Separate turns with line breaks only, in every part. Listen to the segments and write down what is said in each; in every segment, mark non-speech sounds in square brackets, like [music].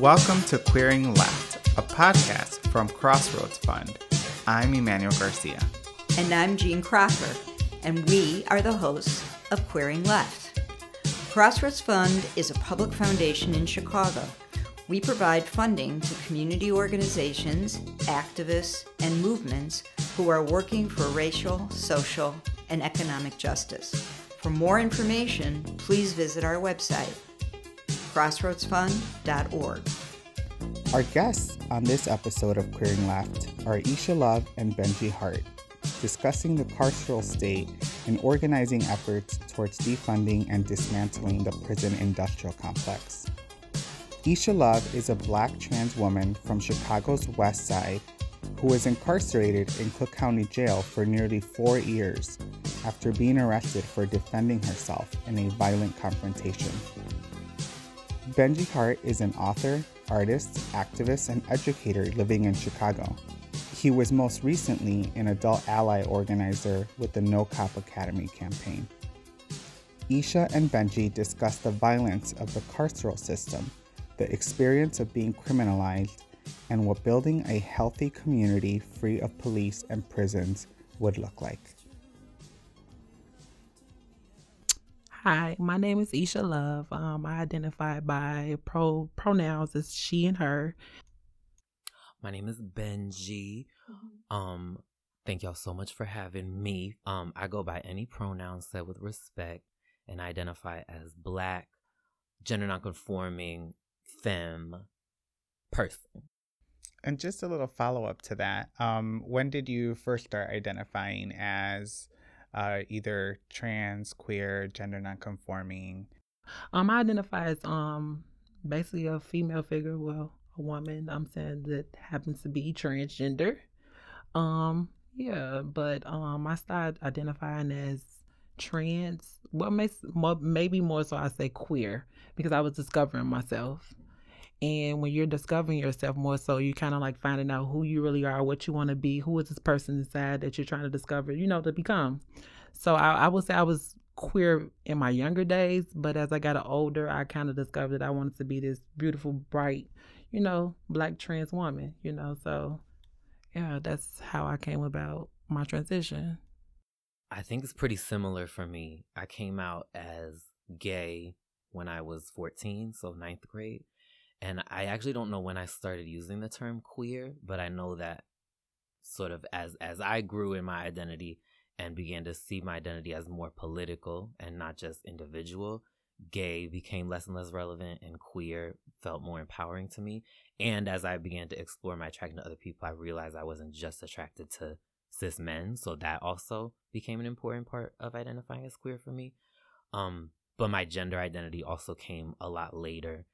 Welcome to Queering Left, a podcast from Crossroads Fund. I'm Emmanuel Garcia.
And I'm Jeanne Kracher, and we are the hosts of Queering Left. Crossroads Fund is a public foundation in Chicago. We provide funding to community organizations, activists, and movements who are working for racial, social, and economic justice. For more information, please visit our website, crossroadsfund.org.
Our guests on this episode of Queering Left are Eisha Love and Benji Hart, discussing the carceral state and organizing efforts towards defunding and dismantling the prison industrial complex. Eisha Love is a black trans woman from Chicago's West Side who was incarcerated in Cook County Jail for nearly four years after being arrested for defending herself in a violent confrontation. Benji Hart is an author, artist, activist, and educator living in Chicago. He was most recently an adult ally organizer with the No Cop Academy campaign. Eisha and Benji discuss the violence of the carceral system, the experience of being criminalized, and what building a healthy community free of police and prisons would look like.
Hi, my name is Eisha Love. Um, I identify by pro pronouns as she and her.
My name is Benji. Mm-hmm. Um, thank y'all so much for having me. Um, I go by any pronoun said with respect and identify as black, gender nonconforming, femme person.
And just a little follow up to that. Um, when did you first start identifying as uh, either trans, queer, gender nonconforming?
Um, I identify as um basically a female figure, well, a woman. I'm saying that happens to be transgender. Um, yeah, but um, I started identifying as trans. Well, maybe more so I say queer because I was discovering myself. And when you're discovering yourself more so, you kind of like finding out who you really are, what you want to be, who is this person inside that you're trying to discover, you know, to become. So I, I would say I was queer in my younger days, but as I got older, I kind of discovered that I wanted to be this beautiful, bright, you know, black trans woman, you know. So yeah, that's how I came about my transition.
I think it's pretty similar for me. I came out as gay when I was 14, so ninth grade. And I actually don't know when I started using the term queer, but I know that sort of as as I grew in my identity and began to see my identity as more political and not just individual, gay became less and less relevant and queer felt more empowering to me. And as I began to explore my attraction to other people, I realized I wasn't just attracted to cis men. So that also became an important part of identifying as queer for me. Um, but my gender identity also came a lot later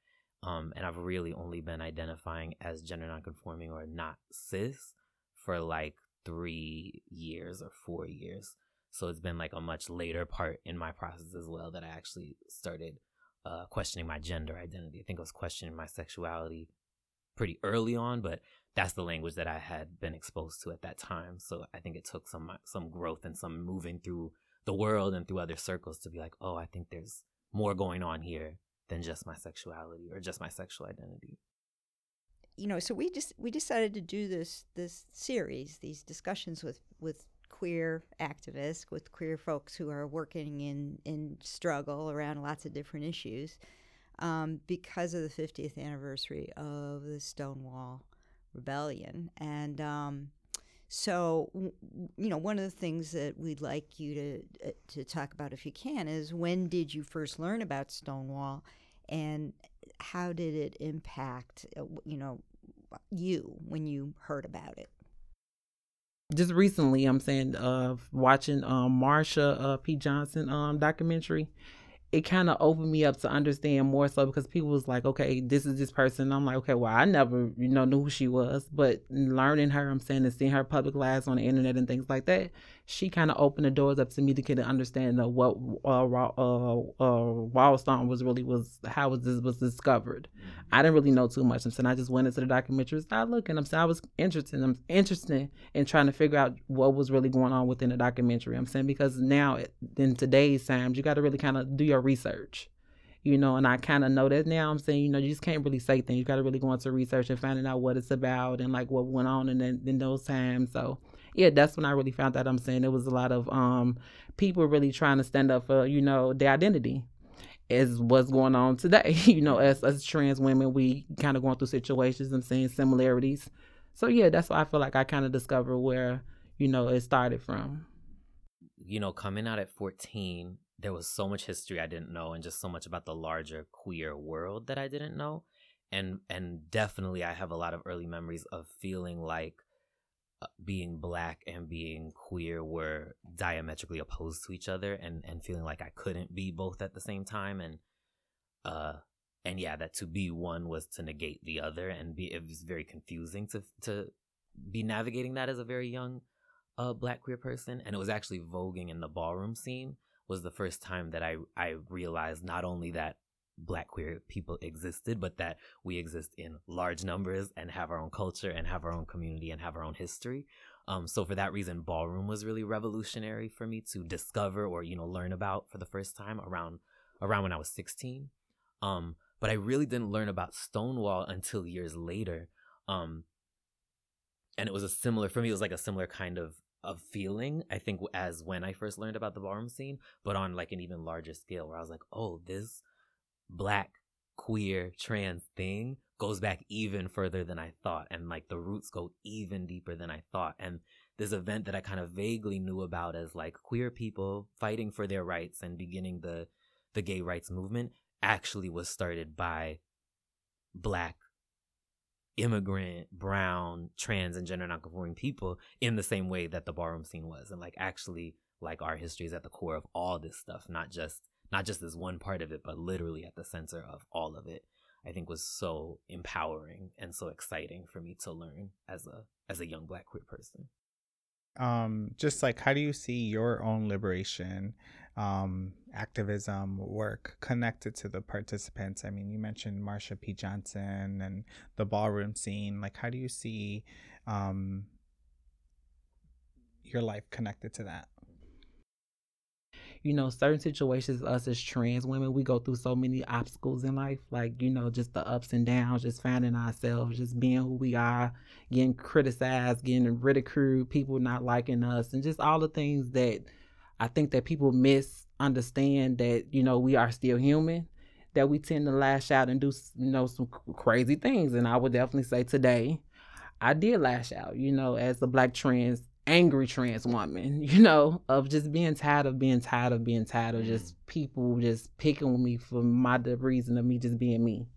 um, and I've really only been identifying as gender nonconforming or not cis for like three years or four years. So it's been like a much later part in my process as well that I actually started uh, questioning my gender identity. I think I was questioning my sexuality pretty early on, but that's the language that I had been exposed to at that time. So I think it took some some growth and some moving through the world and through other circles to be like, oh, I think there's more going on here than just my sexuality or just my sexual identity.
You know so we just we decided to do this this series these discussions with with queer activists with queer folks who are working in in struggle around lots of different issues um, because of the 50th anniversary of the stonewall rebellion. And um, so, you know, one of the things that we'd like you to uh, to talk about, if you can, is when did you first learn about Stonewall, and how did it impact, uh, you know, you when you heard about it?
Just recently, I'm saying, uh, watching um Marsha uh, P. Johnson um documentary, it kind of opened me up to understand more so because people was like, okay, this is this person. I'm like, okay, well, I never, you know, knew who she was, but learning her, I'm saying, and seeing her public lives on the internet and things like that, she kind of opened the doors up to me to get an understanding of what uh, uh, uh, Wildstone was really was how was this was discovered. I didn't really know too much. I'm saying I just went into the documentary, started looking. I'm saying I was interested. I'm interested in trying to figure out what was really going on within the documentary. I'm saying because now in today's times, you got to really kind of do your research you know, and I kind of know that now. I'm saying, you know, you just can't really say things. You got to really go into research and finding out what it's about and like what went on in, in those times. So, yeah, that's when I really found out. I'm saying there was a lot of um people really trying to stand up for, you know, their identity is what's going on today. [laughs] you know, as as trans women, we kind of going through situations and seeing similarities. So yeah, that's why I feel like I kind of discovered where you know it started from.
You know, coming out at 14, there was so much history I didn't know, and just so much about the larger queer world that I didn't know. And and definitely, I have a lot of early memories of feeling like being black and being queer were diametrically opposed to each other and and feeling like I couldn't be both at the same time. And uh and yeah that to be one was to negate the other and be it was very confusing to to be navigating that as a very young uh black queer person. And it was actually voguing in the ballroom scene was the first time that I I realized not only that black queer people existed, but that we exist in large numbers and have our own culture and have our own community and have our own history. Um, so for that reason, ballroom was really revolutionary for me to discover or you know learn about for the first time around around when I was 16. Um, but I really didn't learn about Stonewall until years later. Um, and it was a similar for me. It was like a similar kind of of feeling. I think as when I first learned about the ballroom scene, but on like an even larger scale, where I was like, oh, this black queer trans thing goes back even further than I thought and like the roots go even deeper than I thought and this event that I kind of vaguely knew about as like queer people fighting for their rights and beginning the the gay rights movement actually was started by black immigrant brown trans and gender nonconforming people in the same way that the ballroom scene was and like actually like our history is at the core of all this stuff not just not just as one part of it, but literally at the center of all of it, I think was so empowering and so exciting for me to learn as a as a young black queer person.
Um, just like how do you see your own liberation, um, activism work connected to the participants? I mean, you mentioned Marsha P. Johnson and the ballroom scene. Like, how do you see um, your life connected to that?
You know, certain situations, us as trans women, we go through so many obstacles in life, like, you know, just the ups and downs, just finding ourselves, just being who we are, getting criticized, getting ridiculed, people not liking us, and just all the things that I think that people misunderstand that, you know, we are still human, that we tend to lash out and do, you know, some crazy things. And I would definitely say today, I did lash out, you know, as a black trans angry trans woman, [laughs] you know, of just being tired of being tired of being tired of just mm. people just picking with me for my the reason of me just being me.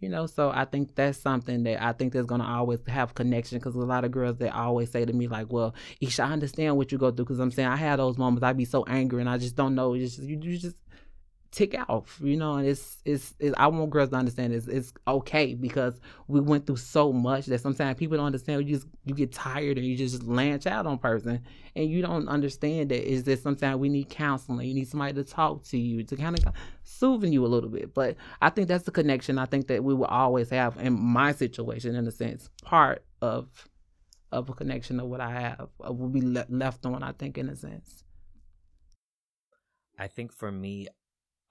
You know, so I think that's something that I think that's gonna always have connection because a lot of girls that always say to me like, "Well, Eisha, I understand what you go through," because I'm saying I had those moments. I'd be so angry and I just don't know. It's just you, you just tick off, you know, and it's, it's, it's I want girls to understand it's it's okay because we went through so much that sometimes people don't understand. You just you get tired and you just lanch out on person, and you don't understand that is that sometimes we need counseling. You need somebody to talk to you to kind of soothing you a little bit. But I think that's the connection. I think that we will always have in my situation, in a sense, part of of a connection of what I have will be le- left on. I think in a sense.
I think for me,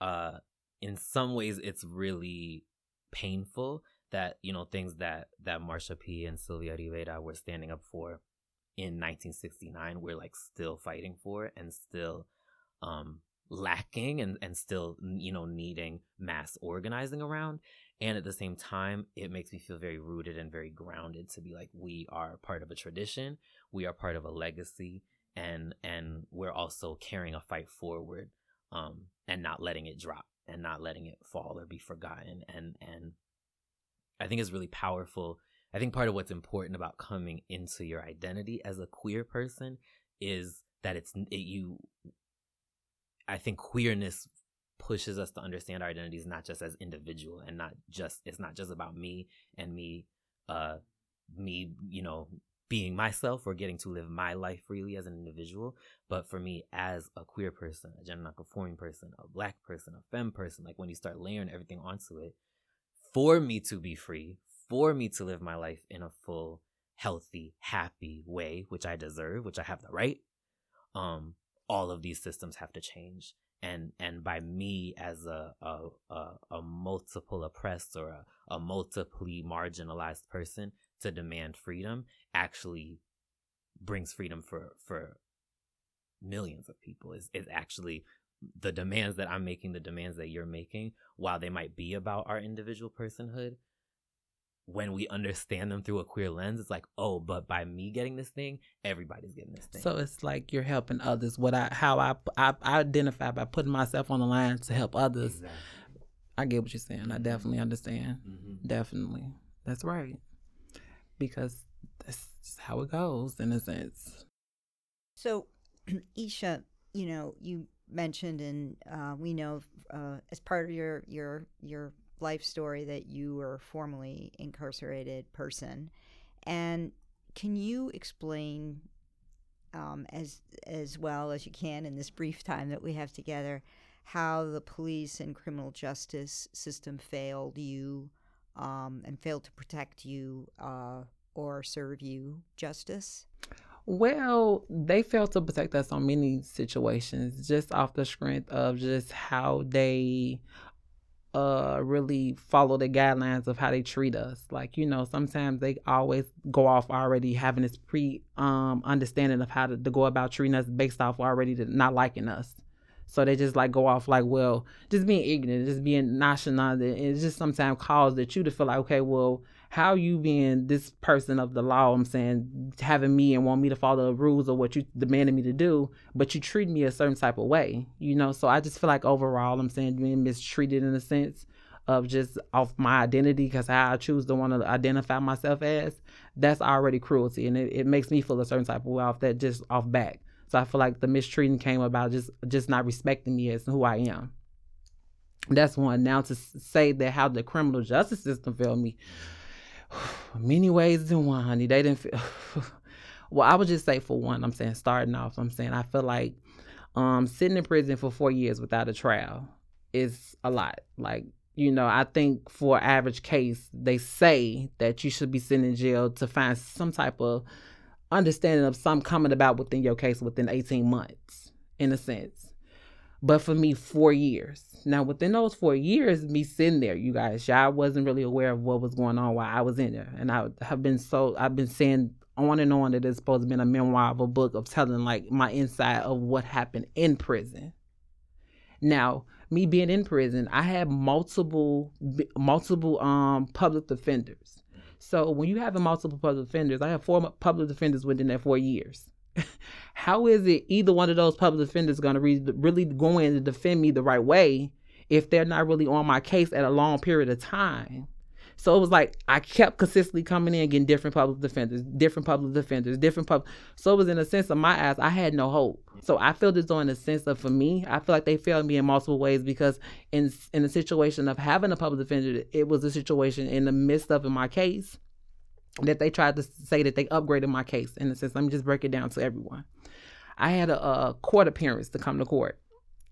uh in some ways it's really painful that you know things that that Marsha P and Sylvia Rivera were standing up for in 1969 we're like still fighting for and still um lacking and and still you know needing mass organizing around. And at the same time it makes me feel very rooted and very grounded to be like we are part of a tradition we are part of a legacy and and we're also carrying a fight forward um, and not letting it drop and not letting it fall or be forgotten. And and I think it's really powerful. I think part of what's important about coming into your identity as a queer person is that it's it, you. I think queerness pushes us to understand our identities not just as individual and not just it's not just about me and me uh me you know being myself or getting to live my life freely as an individual. But for me, as a queer person, a gender nonconforming person, a black person, a femme person, like when you start layering everything onto it, for me to be free, for me to live my life in a full, healthy, happy way, which I deserve, which I have the right, um, all of these systems have to change and and by me as a a, a, a multiple oppressed or a, a multiply marginalized person to demand freedom actually brings freedom for for millions of people is is actually the demands that I'm making, the demands that you're making, while they might be about our individual personhood, when we understand them through a queer lens, it's like, oh, but by me getting this thing, everybody's getting this thing.
So it's like you're helping others. What I how I I, I identify by putting myself on the line to help others. Exactly. I get what you're saying. I definitely understand. Mm-hmm. Definitely, that's right. Because that's how it goes in a sense.
So, [clears throat] Eisha, you know, you mentioned, and uh, we know uh, as part of your your your life story that you were a formerly incarcerated person, and can you explain um, as as well as you can in this brief time that we have together how the police and criminal justice system failed you um, and failed to protect you uh, or serve you justice?
Well, they failed to protect us on many situations, just off the strength of just how they uh really follow the guidelines of how they treat us. Like, you know, sometimes they always go off already having this pre um understanding of how to, to go about treating us based off already not liking us. So they just like go off like, well, just being ignorant, just being nonchalant. It just sometimes causes you to feel like, okay, well, how you being this person of the law, I'm saying, having me and want me to follow the rules or what you demanded me to do, but you treat me a certain type of way, you know? So I just feel like overall, I'm saying being mistreated in a sense of just off my identity because how I choose to want to identify myself as, that's already cruelty. And it, it makes me feel a certain type of way off that just off back. So I feel like the mistreating came about just just not respecting me as who I am. That's one. Now to say that how the criminal justice system failed me, [sighs] many ways than one, honey. They didn't feel. [sighs] well, I would just say for one, I'm saying starting off, I'm saying I feel like um, sitting in prison for four years without a trial is a lot. Like you know, I think for average case, they say that you should be sitting in jail to find some type of understanding of some coming about within your case within 18 months, in a sense. But for me, four years. Now, within those four years, me sitting there, you guys, y'all wasn't really aware of what was going on while I was in there. And I have been so, I've been saying on and on that it's supposed to be a memoir of a book of telling like my inside of what happened in prison. Now, me being in prison, I had multiple, multiple um public defenders. So when you have a multiple public defenders, I have four public defenders within that four years. [laughs] how is it either one of those public defenders going to re- really go in to defend me the right way if they're not really on my case at a long period of time? So it was like I kept consistently coming in getting different public defenders, different public defenders, different public. So it was in a sense of my eyes, I had no hope. So I feel this in a sense of for me, I feel like they failed me in multiple ways because in in the situation of having a public defender, it was a situation in the midst of in my case that they tried to say that they upgraded my case in a sense. Let me just break it down to everyone. I had a, a court appearance to come to court,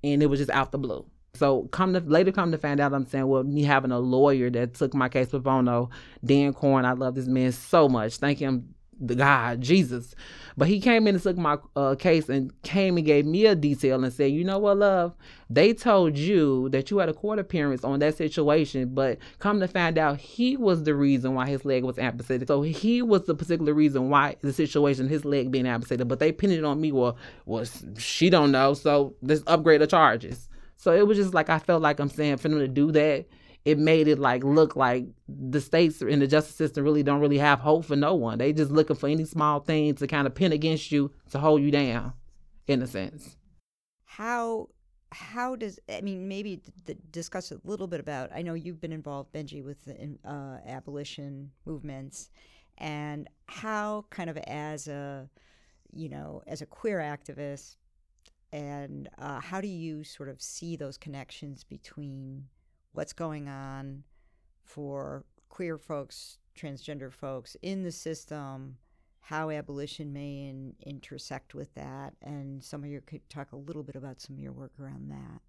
and it was just out the blue. So come to later come to find out, I'm saying, well, me having a lawyer that took my case pro bono, Dan Corn, I love this man so much. Thank him the God, Jesus. But he came in and took my uh, case and came and gave me a detail and said, you know what, love? They told you that you had a court appearance on that situation, but come to find out, he was the reason why his leg was amputated. So he was the particular reason why the situation, his leg being amputated. But they pinned it on me. Well, was well, she don't know. So let's upgrade the charges. So it was just like I felt like I'm saying for them to do that it made it like look like the states and the justice system really don't really have hope for no one. They just looking for any small thing to kind of pin against you to hold you down, in a sense.
How how does I mean maybe discuss a little bit about I know you've been involved Benji with the uh, abolition movements and how kind of as a you know as a queer activist and uh, how do you sort of see those connections between what's going on for queer folks, transgender folks in the system, how abolition may in, intersect with that, and some of you could talk a little bit about some of your work around that.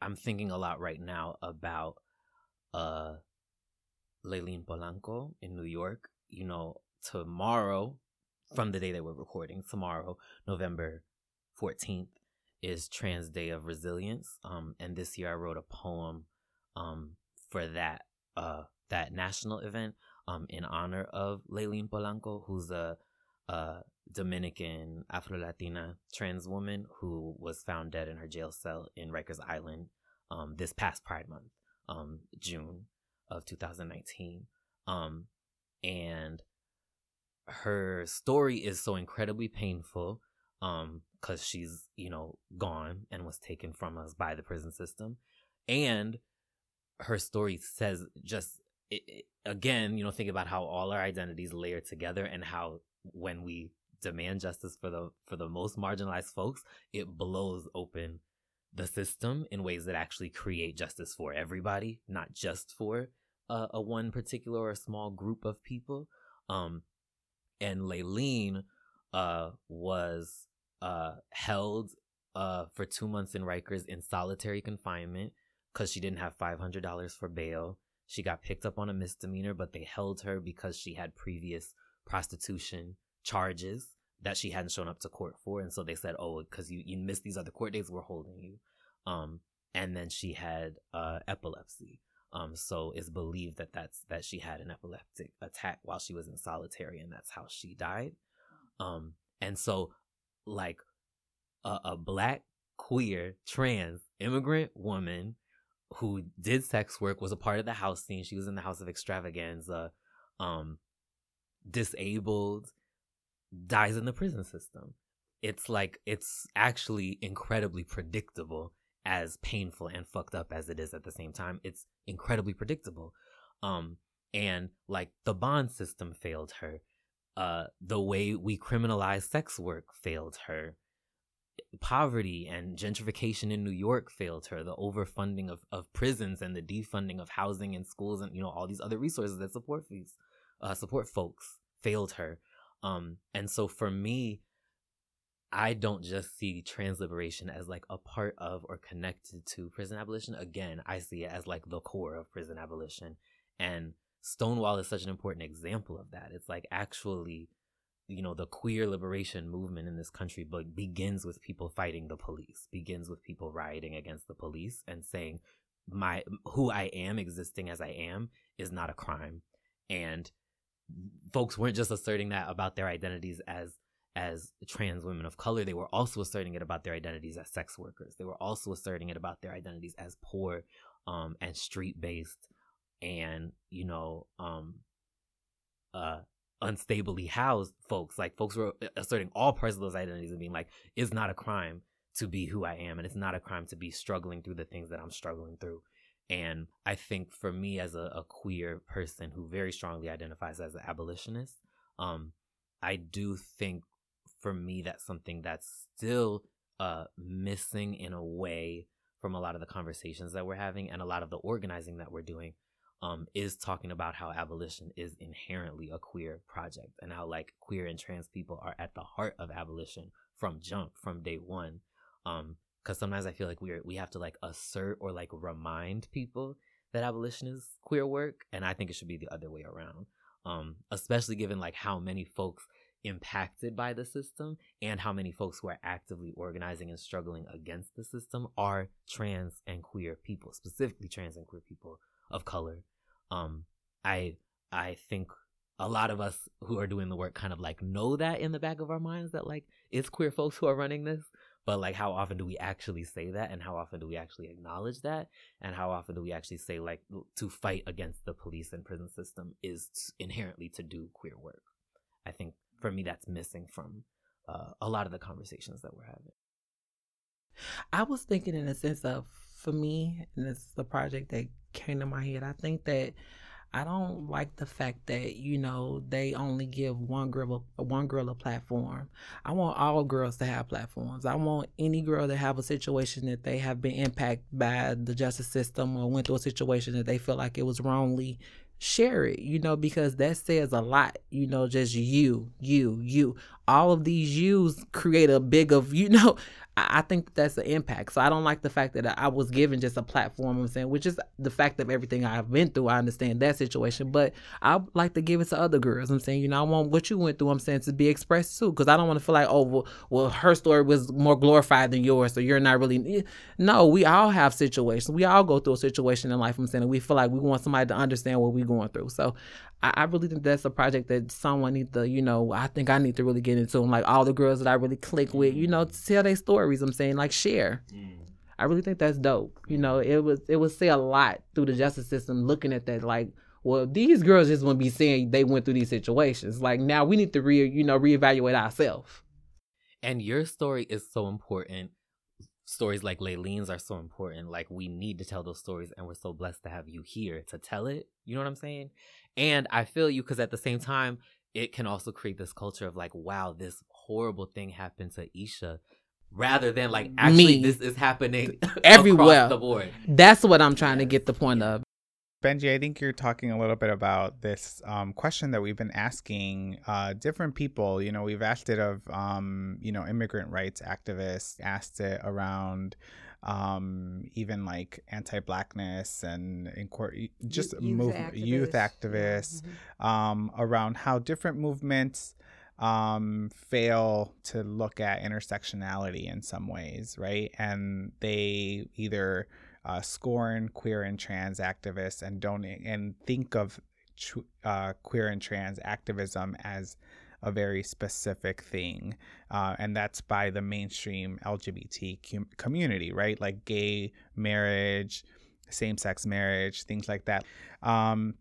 I'm thinking a lot right now about uh Layleen Polanco in New York. You know, tomorrow, from the day that we're recording tomorrow, November 14th, is Trans Day of Resilience. Um, and this year I wrote a poem um, for that uh, that national event um, in honor of Layleen Polanco, who's a, a Dominican Afro Latina trans woman who was found dead in her jail cell in Rikers Island um, this past Pride Month, um, June of 2019. Um, and her story is so incredibly painful um because she's you know gone and was taken from us by the prison system. And her story says just it, it, again you know think about how all our identities layer together and how when we demand justice for the for the most marginalized folks it blows open the system in ways that actually create justice for everybody not just for a, a one particular or small group of people. Um and Layleen uh was uh held uh for two months in Rikers in solitary confinement because she didn't have five hundred dollars for bail. She got picked up on a misdemeanor, but they held her because she had previous prostitution charges that she hadn't shown up to court for, and so they said, "Oh, because you you missed these other court days, we're holding you." Um, and then she had uh epilepsy. Um, so it's believed that that's that she had an epileptic attack while she was in solitary, and that's how she died. Um, and so like a, a black queer trans immigrant woman who did sex work was a part of the house scene. She was in the house of Xtravaganza, um, disabled, dies in the prison system. It's like it's actually incredibly predictable as painful and fucked up as it is at the same time. It's incredibly predictable. Um, and like the bond system failed her. Uh, the way we criminalize sex work failed her. Poverty and gentrification in New York failed her. The overfunding of, of prisons and the defunding of housing and schools and you know all these other resources that support these uh, support folks failed her. Um, and so for me, I don't just see trans liberation as like a part of or connected to prison abolition. Again, I see it as like the core of prison abolition. And Stonewall is such an important example of that. It's like actually, you know, the queer liberation movement in this country but begins with people fighting the police, begins with people rioting against the police and saying, my who I am existing as I am is not a crime. And folks weren't just asserting that about their identities as as trans women of color, they were also asserting it about their identities as sex workers. They were also asserting it about their identities as poor um, and street based and, you know, um, uh, unstably housed folks. Like folks were asserting all parts of those identities and being like, it's not a crime to be who I am. And it's not a crime to be struggling through the things that I'm struggling through. And I think for me as a, a queer person who very strongly identifies as an abolitionist, um, I do think for me that's something that's still uh missing in a way from a lot of the conversations that we're having and a lot of the organizing that we're doing um is talking about how abolition is inherently a queer project and how like queer and trans people are at the heart of abolition from jump from day one um because sometimes i feel like we're we have to like assert or like remind people that abolition is queer work and i think it should be the other way around um especially given like how many folks impacted by the system and how many folks who are actively organizing and struggling against the system are trans and queer people, specifically trans and queer people of color. Um, I I think a lot of us who are doing the work kind of like know that in the back of our minds that like it's queer folks who are running this, but like how often do we actually say that and how often do we actually acknowledge that and how often do we actually say like to fight against the police and prison system is inherently to do queer work. I think for me that's missing from uh, a lot of the conversations that we're having.
I was thinking in a sense of for me, and this is the project that came to my head. I think that I don't like the fact that you know they only give one girl a, one girl a platform. I want all girls to have platforms. I want any girl to have a situation that they have been impacted by the justice system or went through a situation that they feel like it was wrongly share it, you know, because that says a lot, you know, just you, you, you. All of these yous create a big of, you know, I think that's the impact. So I don't like the fact that I was given just a platform. I'm saying, which is the fact of everything I've been through. I understand that situation, but I like to give it to other girls. I'm saying, you know, I want what you went through. I'm saying to be expressed too, because I don't want to feel like, oh, well, well, her story was more glorified than yours, so you're not really. Eh. No, we all have situations. We all go through a situation in life. I'm saying, we feel like we want somebody to understand what we're going through. So I, I really think that's a project that someone needs to, you know, I think I need to really get into. And like all the girls that I really click with, you know, to tell their stories. I'm saying like share. Mm. I really think that's dope. You know, it was it would say a lot through the justice system looking at that like well, these girls just want to be saying they went through these situations. Like now we need to re you know reevaluate ourselves.
And your story is so important. Stories like Layleen's are so important. Like we need to tell those stories, and we're so blessed to have you here to tell it. You know what I'm saying? And I feel you because at the same time, it can also create this culture of like, wow, this horrible thing happened to Eisha rather than like actually Me. this is happening [laughs] everywhere the board.
That's what I'm trying to get the point of.
Benji, I think you're talking a little bit about this um, question that we've been asking uh, different people. You know, we've asked it of, um, you know, immigrant rights activists, asked it around um, even like anti-blackness and just youth, move- activists. youth activists mm-hmm. um, around how different movements um, fail to look at intersectionality in some ways, right? And they either uh, scorn queer and trans activists and don't and think of uh, queer and trans activism as a very specific thing, uh, and that's by the mainstream LGBT com- community, right? Like gay marriage, same sex marriage, things like that. Um,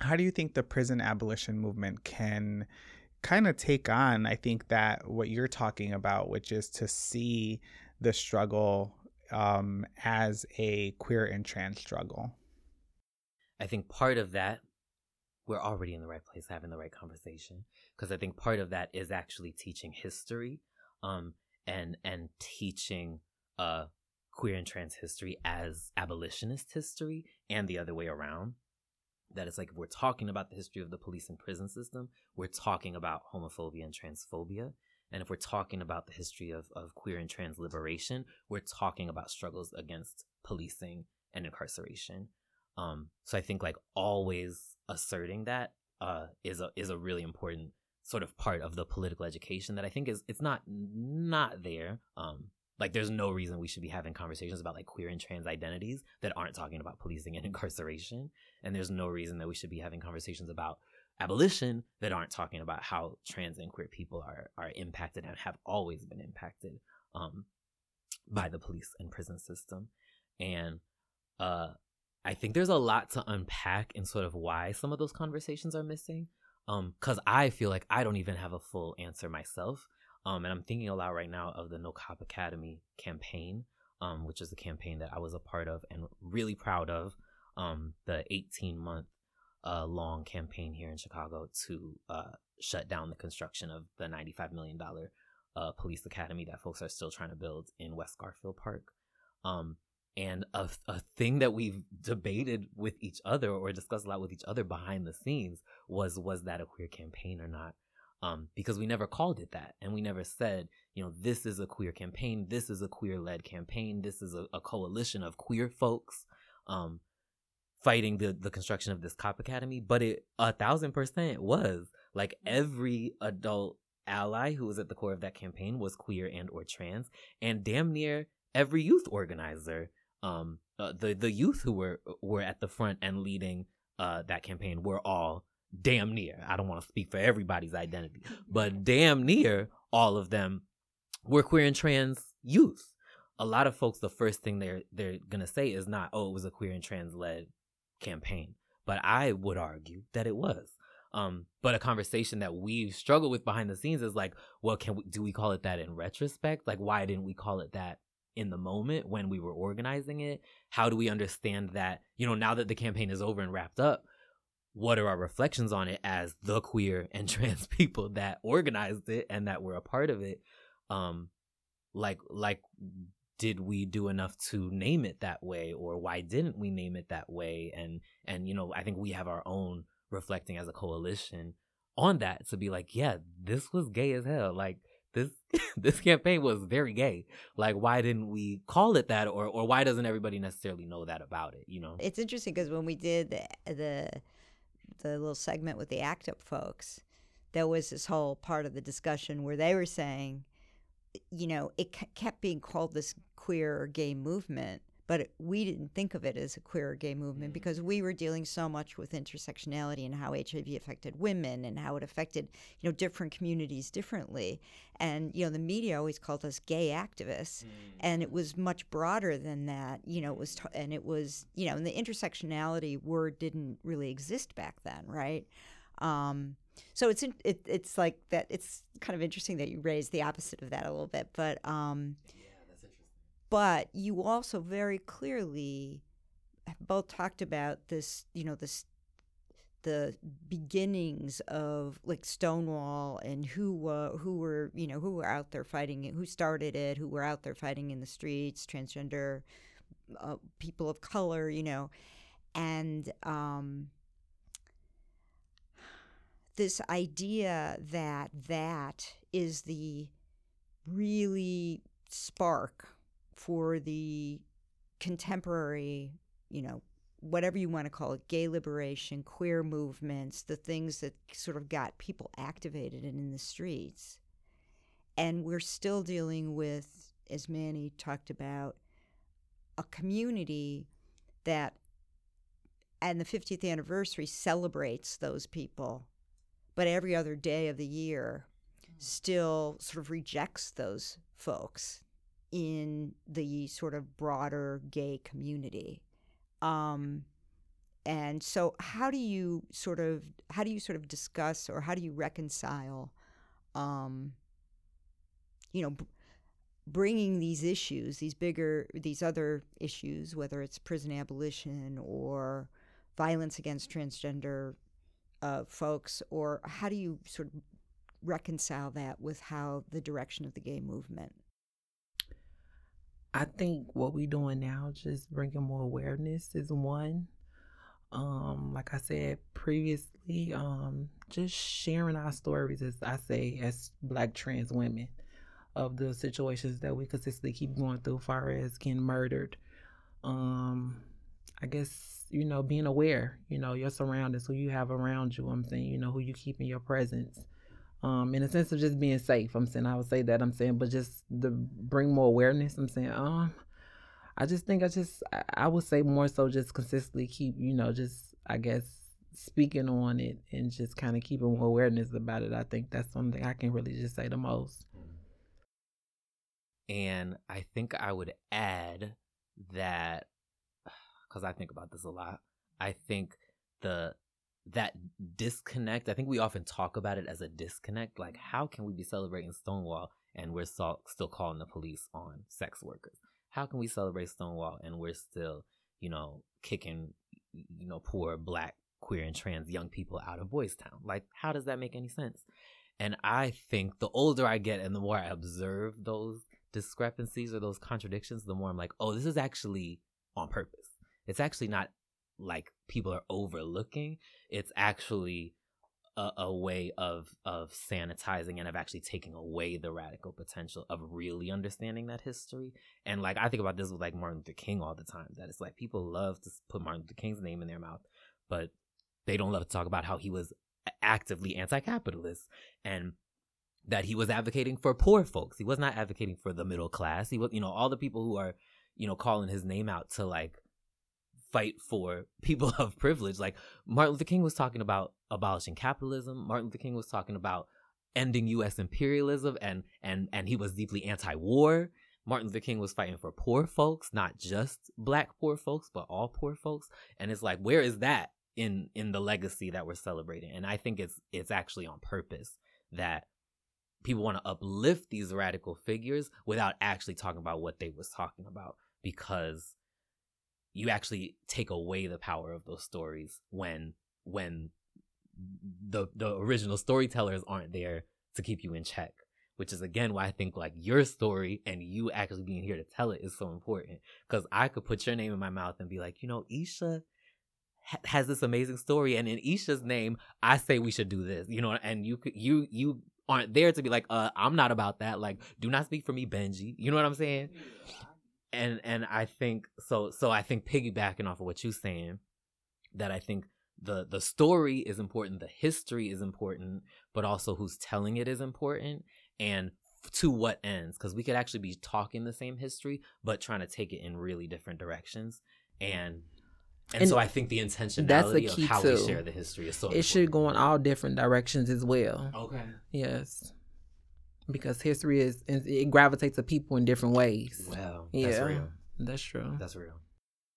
how do you think the prison abolition movement can kind of take on, I think, that what you're talking about, which is to see the struggle um, as a queer and trans struggle?
I think part of that, we're already in the right place having the right conversation because I think part of that is actually teaching history, um, and and teaching uh queer and trans history as abolitionist history, and the other way around. That it's like if we're talking about the history of the police and prison system, we're talking about homophobia and transphobia. And if we're talking about the history of, of queer and trans liberation, we're talking about struggles against policing and incarceration. Um, so I think like always asserting that uh, is a is a really important sort of part of the political education that I think is it's not not there. Um, like there's no reason we should be having conversations about like queer and trans identities that aren't talking about policing and [laughs] incarceration, and there's no reason that we should be having conversations about abolition that aren't talking about how trans and queer people are are impacted and have always been impacted um, by the police and prison system, and uh, I think there's a lot to unpack in sort of why some of those conversations are missing um because i feel like i don't even have a full answer myself um and i'm thinking a lot right now of the no cop academy campaign um which is a campaign that i was a part of and really proud of um the 18 month uh long campaign here in chicago to uh shut down the construction of the 95 million dollar uh police academy that folks are still trying to build in west garfield park. Um and a, a thing that we've debated with each other or discussed a lot with each other behind the scenes was was that a queer campaign or not? Um, because we never called it that and we never said you know this is a queer campaign this is a queer led campaign this is a, a, coalition of queer folks. Um, fighting the, the construction of this cop academy but it a thousand percent was. Like every adult ally who was at the core of that campaign was queer and or trans and damn near every youth organizer um uh, the the youth who were were at the front and leading uh that campaign were all damn near I don't want to speak for everybody's identity [laughs] but damn near all of them were queer and trans youth. A lot of folks the first thing they're they're to say is not oh it was a queer and trans led campaign but I would argue that it was um, but a conversation that we've struggled with behind the scenes is like, well, can we do we call it that in retrospect? Like, why didn't we call it that in the moment when we were organizing it? How do we understand that, you know, now that the campaign is over and wrapped up, what are our reflections on it as the queer and [laughs] trans people that organized it and that were a part of it? Um, like, like, did we do enough to name it that way or why didn't we name it that way? And, and, you know, I think we have our own reflecting as a coalition on that to be like, yeah, this was gay as hell. Like, this [laughs] this campaign was very gay. Like, why didn't we call it that, or or why doesn't everybody necessarily know that about it? You know,
it's interesting because when we did the, the the little segment with the ACT UP folks, there was this whole part of the discussion where they were saying, you know, it kept being called this queer or gay movement, but we didn't think of it as a queer or gay movement mm. because we were dealing so much with intersectionality and how HIV affected women and how it affected you know different communities differently and you know the media always called us gay activists mm. and it was much broader than that you know it was t- and it was you know and the intersectionality word didn't really exist back then right um, so it's it, it's like that it's kind of interesting that you raised the opposite of that a little bit but um, but you also very clearly both talked about this, you know, this the beginnings of like Stonewall and who uh, who were you know who were out there fighting it, who started it, who were out there fighting in the streets, transgender uh, people of color, you know, and um, this idea that that is the really spark for the contemporary, you know, whatever you want to call it, gay liberation, queer movements, the things that sort of got people activated and in the streets. And we're still dealing with, as Manny talked about, a community that, and the 50th anniversary celebrates those people, but every other day of the year mm. still sort of rejects those folks in the sort of broader gay community. Um, and so, how do you sort of how do you sort of discuss or how do you reconcile, um, you know, b- bringing these issues, these bigger, these other issues, whether it's prison abolition or violence against transgender uh, folks, or how do you sort of reconcile that with how the direction of the gay movement
I think what we're doing now, just bringing more awareness, is one. Um, like I said previously, um, just sharing our stories, as I say, as Black trans women, of the situations that we consistently keep going through, far as getting murdered. Um, I guess you know, being aware, you know, your surroundings, who you have around you. I'm saying, you know, who you keep in your presence um, in a sense of just being safe. I'm saying I would say that I'm saying, but just to bring more awareness. I'm saying, um, I just think I just I, I would say more so just consistently keep you know just I guess speaking on it and just kind of keeping more awareness about it. I think that's something I can really just say the most.
And I think I would add that [sighs] because I think about this a lot. I think the that disconnect, I think we often talk about it as a disconnect. Like, how can we be celebrating Stonewall and we're still calling the police on sex workers? How can we celebrate Stonewall and we're still, you know, kicking, you know, poor black, queer, and trans young people out of Boys Town? Like, how does that make any sense? And I think the older I get and the more I observe those discrepancies or those contradictions, the more I'm like, oh, this is actually on purpose. It's actually not like people are overlooking. It's actually a, a, way of of sanitizing and of actually taking away the radical potential of really understanding that history. And like I think about this with like Martin Luther King all the time. That it's like people love to put Martin Luther King's name in their mouth, but they don't love to talk about how he was actively anti-capitalist and that he was advocating for poor folks. He was not advocating for the middle class. He was, you know, all the people who are, you know, calling his name out to like fight for [laughs] people of privilege. Like Martin Luther King was talking about abolishing capitalism. Martin Luther King was talking about ending U.S. imperialism, and and and he was deeply anti-war. Martin Luther King was fighting for poor folks, not just black poor folks, but all poor folks. And it's like, where is that in in the legacy that we're celebrating? And I think it's it's actually on purpose that people want to uplift these radical figures without actually talking about what they was talking about because you actually take away the power of those stories when when the the original storytellers aren't there to keep you in check which is again why i think like your story and you actually being here to tell it is so important because i could put your name in my mouth and be like you know eisha ha- has this amazing story and in eisha's name i say we should do this you know and you you you aren't there to be like, uh, I'm not about that. Like, do not speak for me, Benji. You know what I'm saying? And and I think so. So I think piggybacking off of what you're saying, that I think the the story is important, the history is important, but also who's telling it is important, and to what ends because we could actually be talking the same history but trying to take it in really different directions and and, and so I think the intentionality that's the key of how too. we share the history is so
it important. should go in all different directions as well
okay
yes because history is it gravitates to people in different ways.
Wow yeah. that's real.
That's true.
That's real.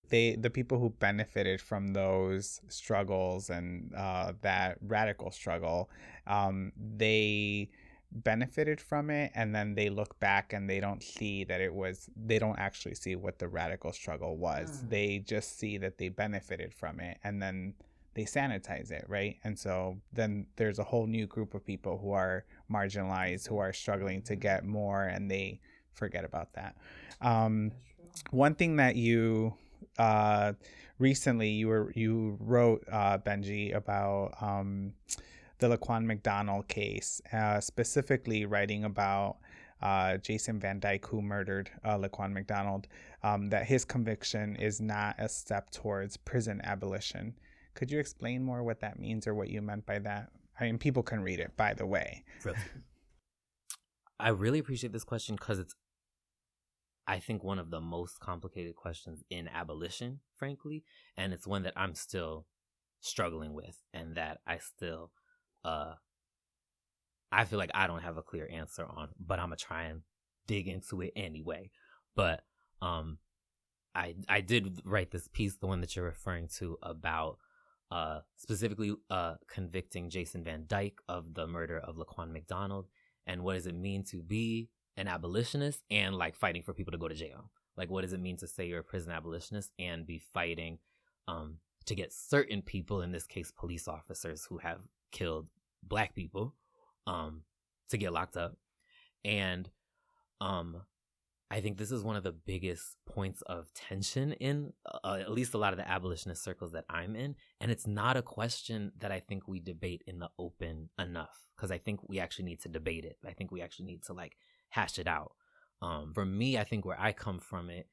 They the people who benefited from those struggles and uh, that radical struggle um, they benefited from it and then they look back and they don't see that it was they don't actually see what the radical struggle was. Mm. they just see that they benefited from it and then they sanitize it right? And so then there's a whole new group of people who are marginalized who are struggling to get more and they forget about that. Um, one thing that you uh, recently you were you wrote uh, benji about um, the Laquan McDonald case, uh, specifically writing about uh, Jason Van Dyke, who murdered uh, Laquan McDonald, um, that his conviction is not a step towards prison abolition. Could you explain more what that means or what you meant by that? I mean, people can read it, by the way.
Really? I really appreciate this question because it's, I think, one of the most complicated questions in abolition, frankly. And it's one that I'm still struggling with and that I still uh I feel like I don't have a clear answer on, but I'm gonna try and dig into it anyway. But um I I did write this piece, the one that you're referring to about uh specifically uh convicting Jason Van Dyke of the murder of Laquan McDonald and what does it mean to be an abolitionist and like fighting for people to go to jail. Like what does it mean to say you're a prison abolitionist and be fighting um to get certain people, in this case police officers who have killed black people um to get locked up and um I think this is one of the biggest points of tension in uh, at least a lot of the abolitionist circles that I'm in. And it's not a question that I think we debate in the open enough because I think we actually need to debate it. I think we actually need to like hash it out. Um, for me, I think where I come from it,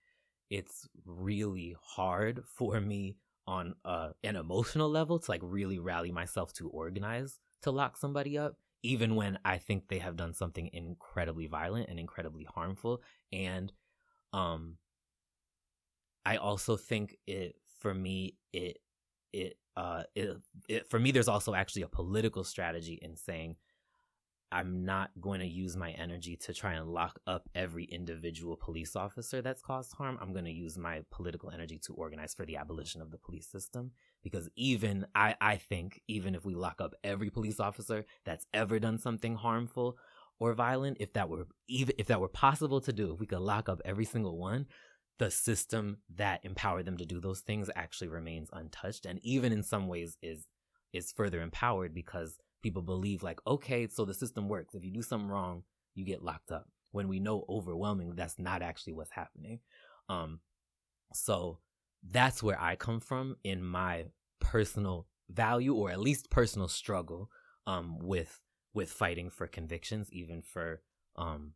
it's really hard [laughs] for me on uh, an emotional level to like really rally myself to organize to lock somebody up, even when I think they have done something incredibly violent and incredibly harmful. And um I also think it for me it it uh it, it for me there's also actually a political strategy in saying I'm not going to use my energy to try and lock up every individual police officer that's caused harm. I'm going to use my political energy to organize for the abolition of the police system. Because even I, I think, even if we lock up every police officer that's ever done something harmful or violent, if that were even if that were possible to do, if we could lock up every single one, the system that empowered them to do those things actually remains untouched, and even in some ways is is further empowered because people believe like, okay, so the system works. If you do something wrong, you get locked up. When we know overwhelmingly that's not actually what's happening. Um, so that's where I come from in my personal value or at least personal struggle um, with with fighting for convictions, even for um,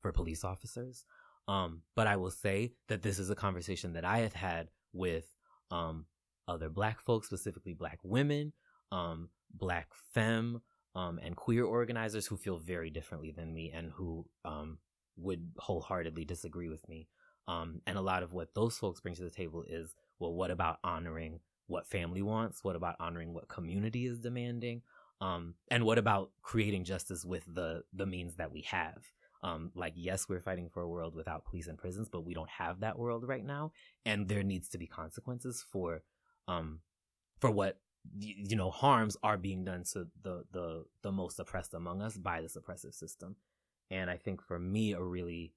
for police officers. Um, but I will say that this is a conversation that I have had with um, other Black folks, specifically Black women, um, black femme um, and queer organizers who feel very differently than me and who um, would wholeheartedly disagree with me. Um, and a lot of what those folks bring to the table is, well, what about honoring what family wants? What about honoring what community is demanding? Um, and what about creating justice with the the means that we have? Um, like, yes, we're fighting for a world without police and prisons, but we don't have that world right now, and there needs to be consequences for um, for what you know harms are being done to the the the most oppressed among us by this oppressive system. And i think for me a really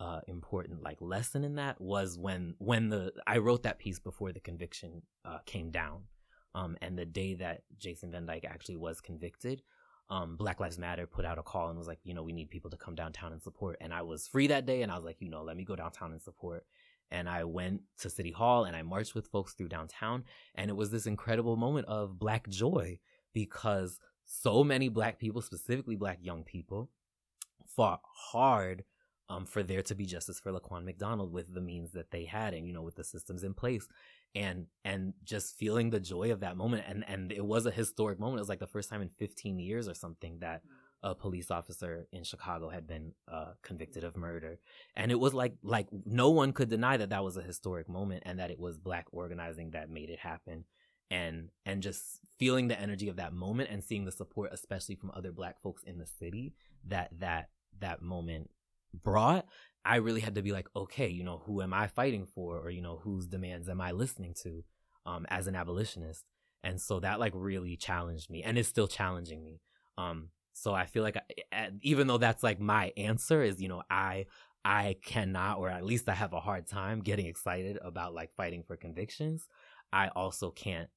uh, important like lesson in that was when when the i wrote that piece before the conviction uh, came down. Um, and the day that jason van dyke actually was convicted um, black lives matter put out a call and was like you know we need people to come downtown and support. And i was free that day and i was like you know let me go downtown and support and I went to City Hall and I marched with folks through downtown. And it was this incredible moment of black joy because so many black people, specifically black young people, fought hard um, for there to be justice for Laquan McDonald with the means that they had and, you know, with the systems in place and, and just feeling the joy of that moment. And, and it was a historic moment. It was like the first time in 15 years or something that a police officer in Chicago had been uh, convicted of murder, and it was like like no one could deny that that was a historic moment and that it was black organizing that made it happen, and and just feeling the energy of that moment and seeing the support, especially from other black folks in the city, that that that moment brought. I really had to be like, okay, you know, who am I fighting for, or you know, whose demands am I listening to, um, as an abolitionist, and so that like really challenged me, and is still challenging me. Um, so I feel like I, even though that's like my answer is, you know, I I cannot or at least I have a hard time getting excited about like fighting for convictions. I also can't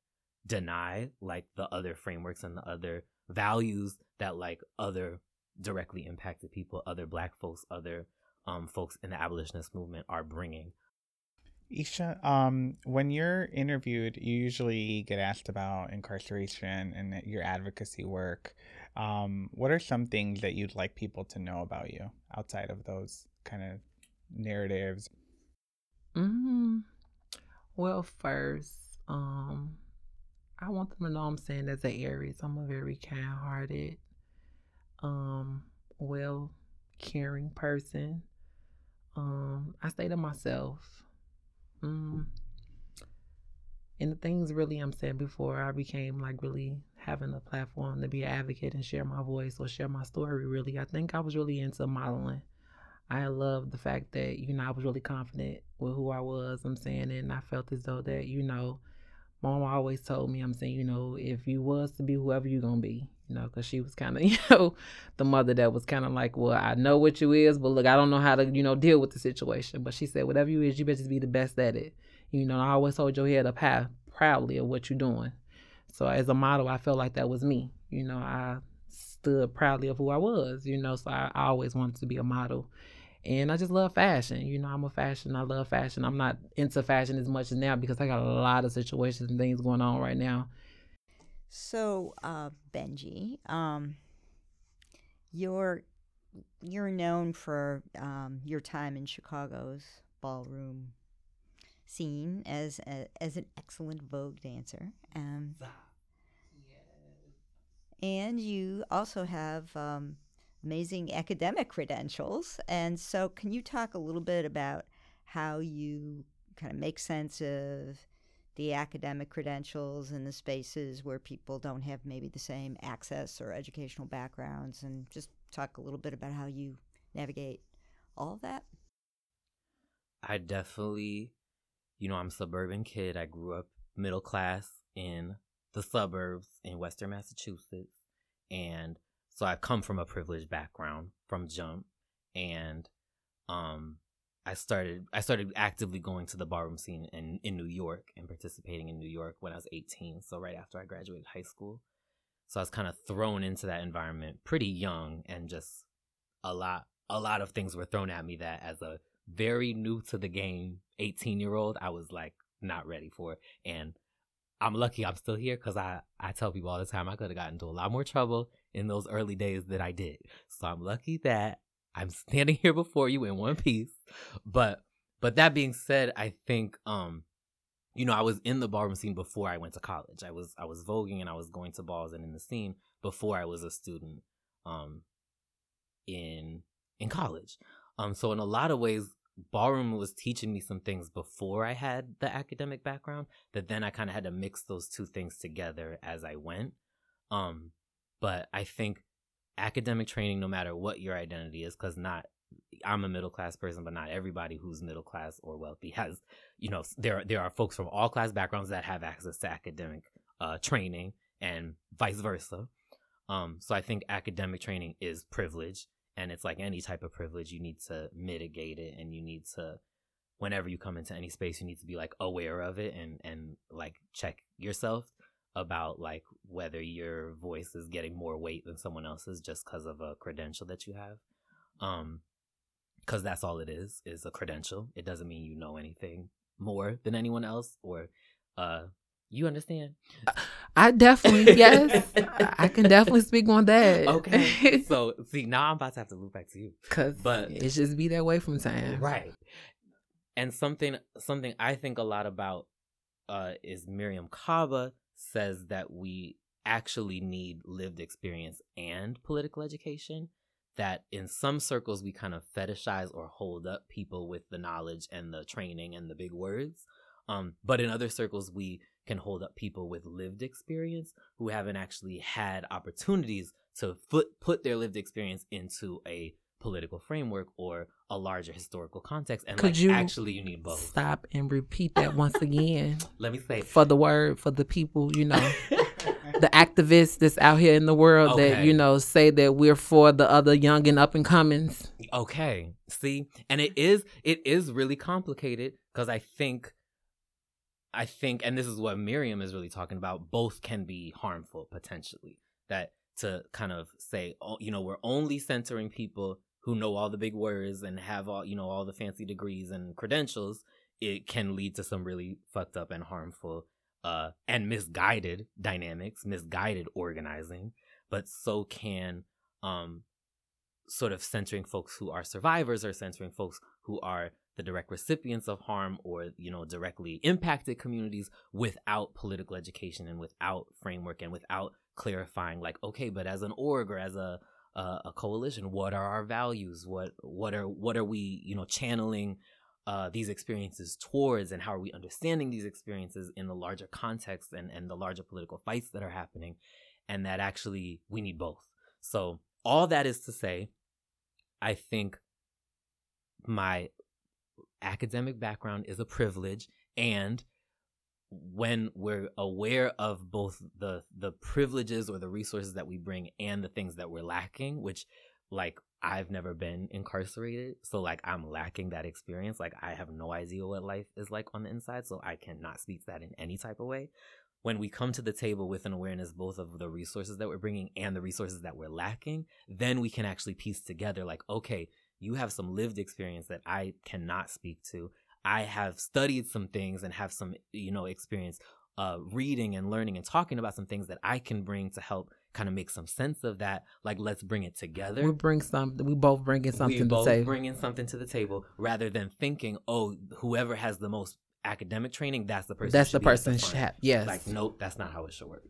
deny like the other frameworks and the other values that like other directly impacted people, other black folks, other um folks in the abolitionist movement are bringing.
Eisha, um, when you're interviewed, you usually get asked about incarceration and your advocacy work. Um, what are some things that you'd like people to know about you outside of those kind of narratives?
Mm-hmm. Well, first, um, I want them to know I'm saying as an Aries, I'm a very kind-hearted, um, well, caring person. Um, I say to myself, mm, and the things really I'm saying before I became like really having a platform to be an advocate and share my voice or share my story really i think i was really into modeling. I love the fact that you know i was really confident with who i was i'm saying and i felt as though that you know mom always told me i'm saying you know if you was to be whoever you're gonna be you know because she was kind of [laughs] you know the mother that was kind of like well i know what you is but look i don't know how to you know deal with the situation but she said whatever you is you better just be the best at it you know i always hold your head up high proudly of what you're doing so as a model, I felt like that was me. You know, I stood proudly of who I was, you know, so I, I always wanted to be a model. And I just love fashion. You know, I'm a fashion. I love fashion. I'm not into fashion as much as now because I got a lot of situations and things going on right now.
So, uh, Benji, um, you're you're known for um, your time in Chicago's ballroom scene as a, as an excellent Vogue dancer. Um, and you also have um, amazing academic credentials. And so, can you talk a little bit about how you kind of make sense of the academic credentials and the spaces where people don't have maybe the same access or educational backgrounds, and just talk a little bit about how you navigate all of that?
I definitely, you know, I'm a suburban kid. I grew up middle class in the suburbs in Western Massachusetts. And so I come from a privileged background from jump. And um I started I started actively going to the ballroom scene in, in New York and participating in New York when I was 18. So right after I graduated high school. So I was kind of thrown into that environment pretty young and just a lot a lot of things were thrown at me that as a very new to the game 18 year old I was like not ready for and I'm lucky I'm still here because I, I tell people all the time I could have gotten into a lot more trouble in those early days that I did. So I'm lucky that I'm standing here before you in one piece. But but that being said, I think um you know, I was in the ballroom scene before I went to college. I was I was voguing and I was going to balls and in the scene before I was a student um in in college. Um so in a lot of ways ballroom was teaching me some things before I had the academic background that then I kind of had to mix those two things together as I went. Um, but I think academic training, no matter what your identity is, because not I'm a middle class person, but not everybody who's middle class or wealthy has, you know, there there are folks from all class backgrounds that have access to academic uh, training and vice versa. Um, so I think academic training is privilege and it's like any type of privilege you need to mitigate it and you need to whenever you come into any space you need to be like aware of it and and like check yourself about like whether your voice is getting more weight than someone else's just because of a credential that you have um because that's all it is is a credential it doesn't mean you know anything more than anyone else or uh You understand?
I definitely yes, [laughs] I can definitely speak on that.
Okay. [laughs] so see, now I'm about to have to loop back to you.
Cause
But-
it's just be that way from time.
Right. And something something I think a lot about uh is Mariame Kaba says that we actually need lived experience and political education. That in some circles we kind of fetishize or hold up people with the knowledge and the training and the big words. Um, but in other circles we can hold up people with lived experience who haven't actually had opportunities to put put their lived experience into a political framework or a larger historical context and
Could
like
you
actually you need both.
Stop and repeat that once again? [laughs]
Let me say
for the word for the people. You know, [laughs] the activists that's out here in the world that you know say that we're for the other young and up and comings.
okay. See? And it is it is really complicated because i think i think and this is what mariame is really talking about both can be harmful potentially. That to kind of say oh, you know we're only centering people who know all the big words and have all you know all the fancy degrees and credentials it can lead to some really fucked up and harmful uh and misguided dynamics misguided organizing. But so can um sort of centering folks who are survivors or centering folks who are the direct recipients of harm or you know directly impacted communities without political education and without framework and without clarifying like okay but as an org or as a a, a coalition? What are our values? What what are what are we you know channeling uh, these experiences towards? And how are we understanding these experiences in the larger context and, and the larger political fights that are happening? And that actually we need both. So all that is to say i think my academic background is a privilege and when we're aware of both the the privileges or the resources that we bring and the things that we're lacking which like I've never been incarcerated so like I'm lacking that experience. Like I have no idea what life is like on the inside so I cannot speak that in any type of way. When we come to the table with an awareness both of the resources that we're bringing and the resources that we're lacking then we can actually piece together like okay you have some lived experience that I cannot speak to I have studied some things and have some, you know, experience uh, reading and learning and talking about some things that I can bring to help kind of make some sense of that. Like, let's bring it together.
We bring something. We both bringing something to say.
we both
to
bringing something to the table rather than thinking, oh, whoever has the most academic training, that's the person.
That's the
should be at
person.
front.
should yes.
Like, nope, that's not how it should work.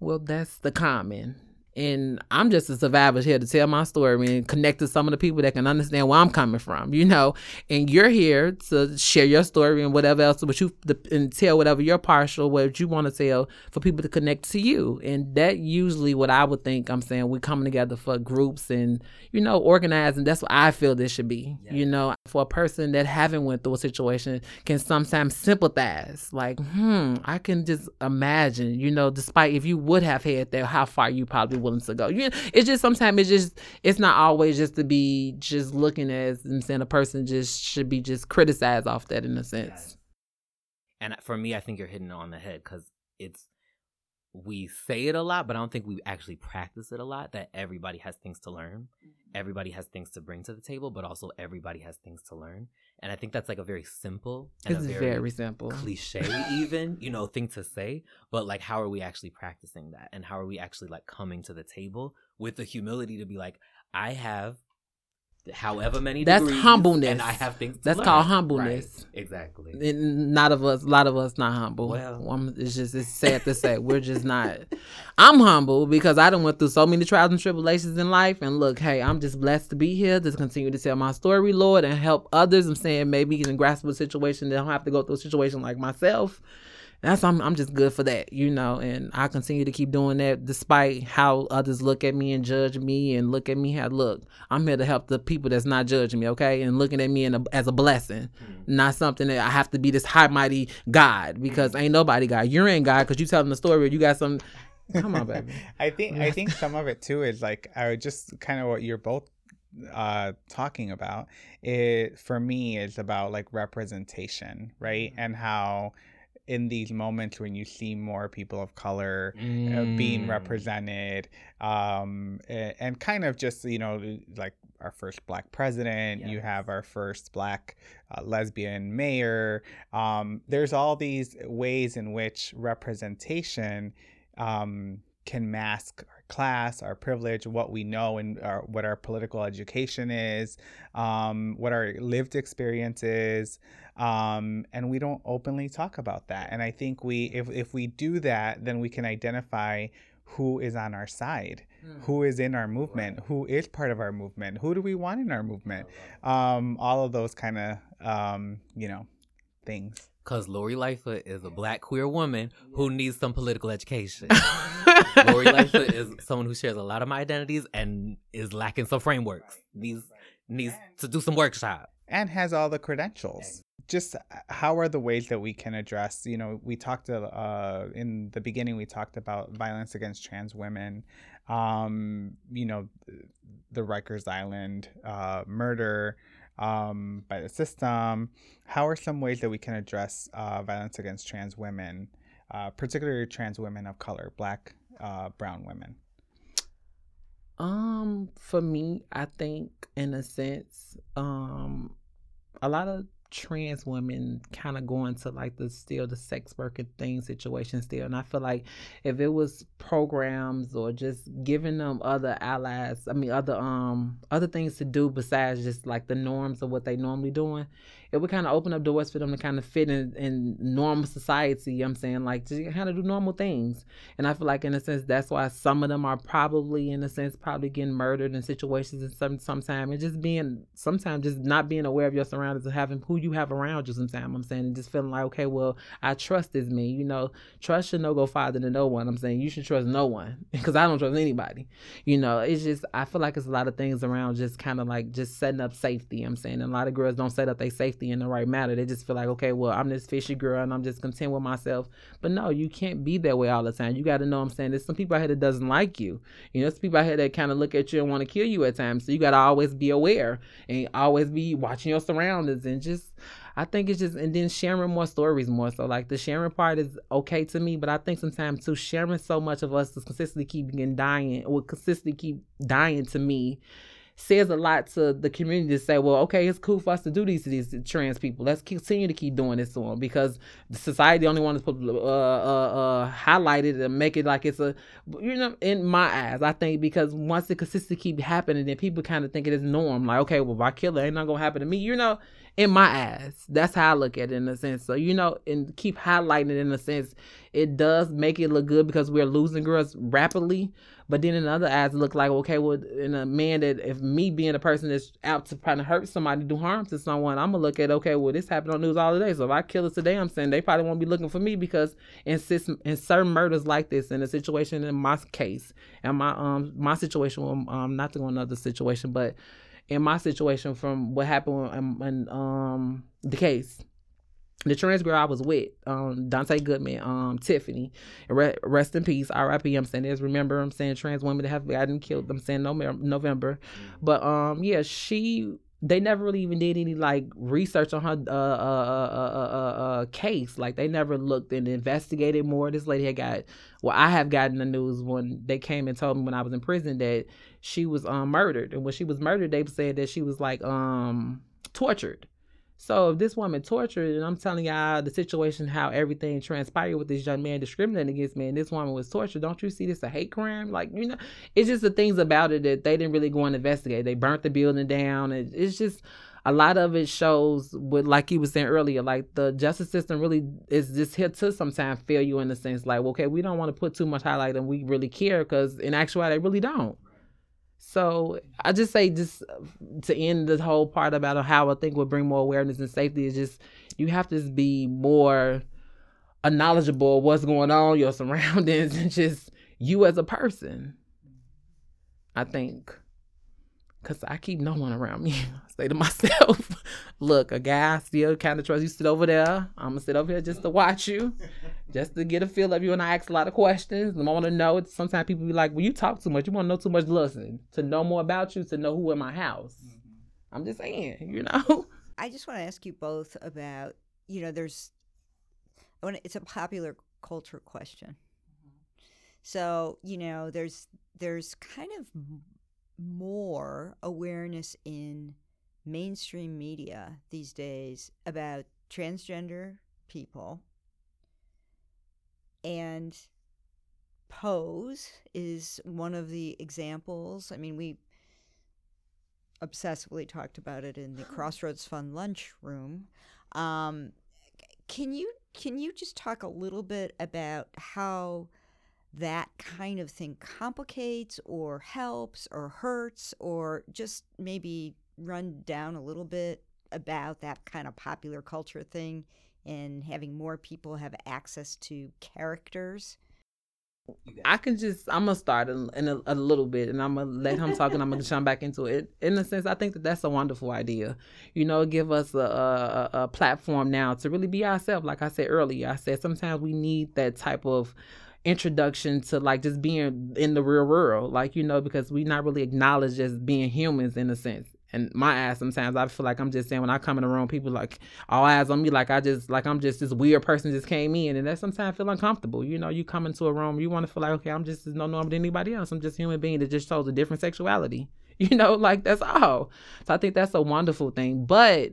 Well, that's the common. And I'm just a survivor here to tell my story and connect to some of the people that can understand where I'm coming from, you know. And you're here to share your story and whatever else, but you and tell whatever you're partial, what you want to tell for people to connect to you. And that usually what I would think. I'm saying we're coming together for groups and you know organizing. That's what I feel this should be. You know, for a person that haven't went through a situation can sometimes sympathize. Like, hmm, I can just imagine. You know, despite if you would have had that, how far you probably willing to go. You, it's just sometimes it's just it's not always just to be just looking as and saying a person just should be just criticized off that in a sense.
And for me, I think you're hitting it on the head because it's we say it a lot, but I don't think we actually practice it a lot. That everybody has things to learn, mm-hmm. everybody has things to bring to the table, but also everybody has things to learn. And I think that's like a very simple and
It's very,
very,
simple.
cliche, [laughs] even you know, thing to say. But like, how are we actually practicing that? And how are we actually like coming to the table with the humility to be like, I have. However many
That's
degrees,
humbleness.
and I have things. To
That's
learn.
called humbleness.
Right, exactly.
And not of us, a lot of us not humble.
Well-
I'm- it's just it's sad to say we're just not. I'm humble because I done went through so many trials and tribulations in life, and look, hey, I'm just blessed to be here to continue to tell my story, Lord, and help others. I'm saying maybe can grasp a situation they don't have to go through a situation like myself. That's I'm I'm just good for that, you know, and I continue to keep doing that despite how others look at me and judge me and look at me how look. I'm here to help the people that's not judging me, okay, and looking at me in a, as a blessing, mm-hmm. not something that I have to be this high mighty God because mm-hmm. ain't nobody God. You ain't God because you telling the story. You got some. Come on, baby. [laughs]
I think I think some of it too is like I would just kind of what you're both uh talking about it for me is about like representation right mm-hmm. and how in these moments when you see more people of color uh, being
Mm.
represented um a- and kind of just you know like our first black president. Yes. You have our first black uh, lesbian mayor. Um, there's all these ways in which representation um, can mask our class, our privilege, what we know, and our, what our political education is, um, what our lived experience is, um, and we don't openly talk about that. And I think we, if if we do that, then we can identify who is on our side, mm. who is in our movement, right. who is part of our movement, who do we want in our movement, um, all of those kind of um, you know things.
Cause Lori Lightfoot is a black queer woman who needs some political education. [laughs] Lori Lightfoot is someone who shares a lot of my identities and is lacking some frameworks. Needs needs to do some workshop.
And has all the credentials. Just uh, how are the ways that we can address? You know, we talked uh, in the beginning. We talked about violence against trans women. Um, you know, the Rikers Island uh, murder um, by the system. How are some ways that we can address uh, violence against trans women, uh, particularly trans women of color, black, uh, brown women?
Um, for me, I think in a sense, um, a lot of trans women kind of going to like the still the sex worker thing situation still. And i feel like if it was programs or just giving them other allies i mean other um other things to do besides just like the norms of what they normally doing it would kind of open up doors for them to kind of fit in, in normal society. You know I'm saying? Like to kind of do normal things. And I feel like in a sense that's why some of them are probably in a sense probably getting murdered in situations and some sometimes and just being sometimes just not being aware of your surroundings and having who you have around you sometimes I'm saying and just feeling like, okay, well, I trust this me. You know, trust should no go farther than no one. I'm saying you should trust no one [laughs] because I don't trust anybody. You know, it's just I feel like it's a lot of things around just kind of like just setting up safety. You know I'm saying and a lot of girls don't set up their safety in the right manner. They just feel like, okay, well, I'm this fishy girl and I'm just content with myself. But no, you can't be that way all the time. You got to know I'm saying there's some people out here that doesn't like you. You know, there's people out here that kind of look at you and want to kill you at times. So you got to always be aware and always be watching your surroundings and just. I think it's just and then sharing more stories more. So like the sharing part is okay to me, but I think sometimes too sharing so much of us is consistently keeping dying or consistently keep dying to me says a lot to the community to say, well, okay, it's cool for us to do these to these trans people. Let's continue to keep doing this to them because society only wants to put, uh, uh, uh, highlight it and make it like it's a, you know, in my eyes, I think because once it consistently keep happening, then people kind of think it is norm. Like, okay, well, if I kill her, ain't not gonna happen to me. You know, in my eyes. That's how I look at it in a sense. So, you know, and keep highlighting it in a sense. It does make it look good because we're losing girls rapidly. But then in other eyes, it look like, okay, well, in a man that, if me being a person that's out to try to hurt somebody, do harm to someone, I'm to look at, okay, well, this happened on news all the day. So if I kill it today, I'm saying they probably won't be looking for me because in, in certain murders like this, in a situation in my case, and my um my situation, um, not to go another situation, but in my situation from what happened in, in um the case the trans girl I was with, um, Dante Goodman, um, Tiffany, rest in peace, R.I.P. I'm saying this. Remember, I'm saying trans women that have gotten killed. I'm saying November, November, mm-hmm. but um, yeah, she. They never really even did any like research on her uh, uh, uh, uh, uh case. Like they never looked and investigated more. This lady had got. Well, I have gotten the news when they came and told me when I was in prison that she was um murdered, and when she was murdered, they said that she was like um tortured so if this woman tortured, and I'm telling y'all the situation, how everything transpired with this young man discriminating against me, and this woman was tortured, don't you see this a hate crime? Like, you know, it's just the things about it that they didn't really go and investigate. They burnt the building down. and it's just a lot of it shows with like you was saying earlier, like the justice system really is just here to sometimes fail you in the sense like, okay, we don't want to put too much highlight and we really care because in actuality they really don't. So I just say just uh, to end this whole part about how I think would bring more awareness and safety is just you have to be more knowledgeable of what's going on, your [laughs] surroundings, and just you as a person. I think because I keep no one around me. [laughs] I say to myself, [laughs] look, a guy I still kind of trust you sit over there. I'm gonna sit over here just to watch you, [laughs] just to get a feel of you. And I ask a lot of questions. And I want to know. It's, Sometimes people be like, well, you talk too much. You want to know too much. Listen, to know more about you, to know who in my house. Mm-hmm. I'm just saying, you know.
I just want to ask you both about, you know, there's, I want it's a popular culture question. Mm-hmm. So, you know, there's, there's kind of more awareness in mainstream media these days about transgender people. And Pose is one of the examples. I mean, we obsessively talked about it in the Crossroads Fund lunch room. Um, can you can you just talk a little bit about how that kind of thing complicates or helps or hurts or just maybe run down a little bit about that kind of popular culture thing and having more people have access to characters
I can just I'm gonna start in, in a, a, little bit, and I'm gonna let him talk, and I'm gonna [laughs] jump back into it. In a sense, I think that that's a wonderful idea. You know, give us a, a, a platform now to really be ourselves. Like I said earlier, I said sometimes we need that type of introduction to like just being in the real world, like you know, because we not really acknowledged as being humans in a sense and my ass sometimes I feel like I'm just saying when I come in the room, people like all eyes on me, like I just like I'm just this weird person just came in, and that sometimes I feel uncomfortable. You know, you come into a room, you want to feel like okay, I'm just no normal than anybody else. I'm just human being that just shows a different sexuality. [laughs] You know, like that's all. So I think that's a wonderful thing, but.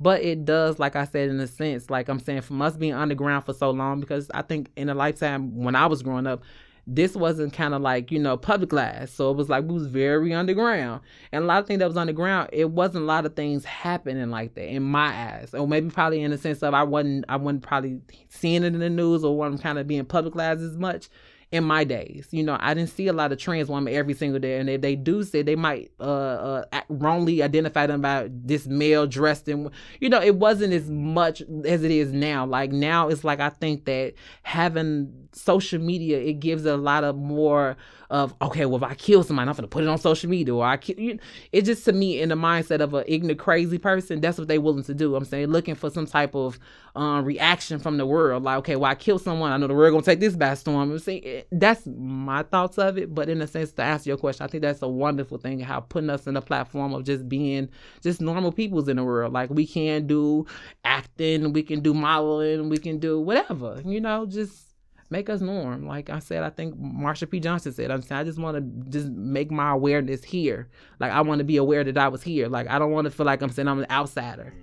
But it does, like I said, in a sense, like I'm saying, from us being underground for so long, because I think in a lifetime when I was growing up, this wasn't kind of like you know public class so it was like we was very underground. And a lot of things that was underground it wasn't a lot of things happening like that in my eyes. Or maybe probably in the sense of i wasn't i wasn't probably seeing it in the news or wasn't kind of being publicized as much in my days. You know, I didn't see a lot of trans women every single day, and if they do say they might uh, uh wrongly identify them by this male dressed in, you know, it wasn't as much as it is now. Like now, it's like I think that having social media it gives a lot of more of okay, well, if I kill somebody, I'm gonna put it on social media, or I kill you. It just to me in the mindset of an ignorant, crazy person, that's what they willing to do. I'm saying looking for some type of um, reaction from the world, like okay, well, I kill someone, I know the world gonna take this by storm. I'm saying that's my thoughts of it, but in a sense, to answer your question, I think that's a wonderful thing how putting us in a platform of just being just normal peoples in the world. Like we can do acting, we can do modeling, we can do whatever, you know, just make us norm. Like I said, I think Marsha P. Johnson said, I'm saying I just want to just make my awareness here. Like I want to be aware that I was here. Like I don't want to feel like I'm saying I'm an outsider.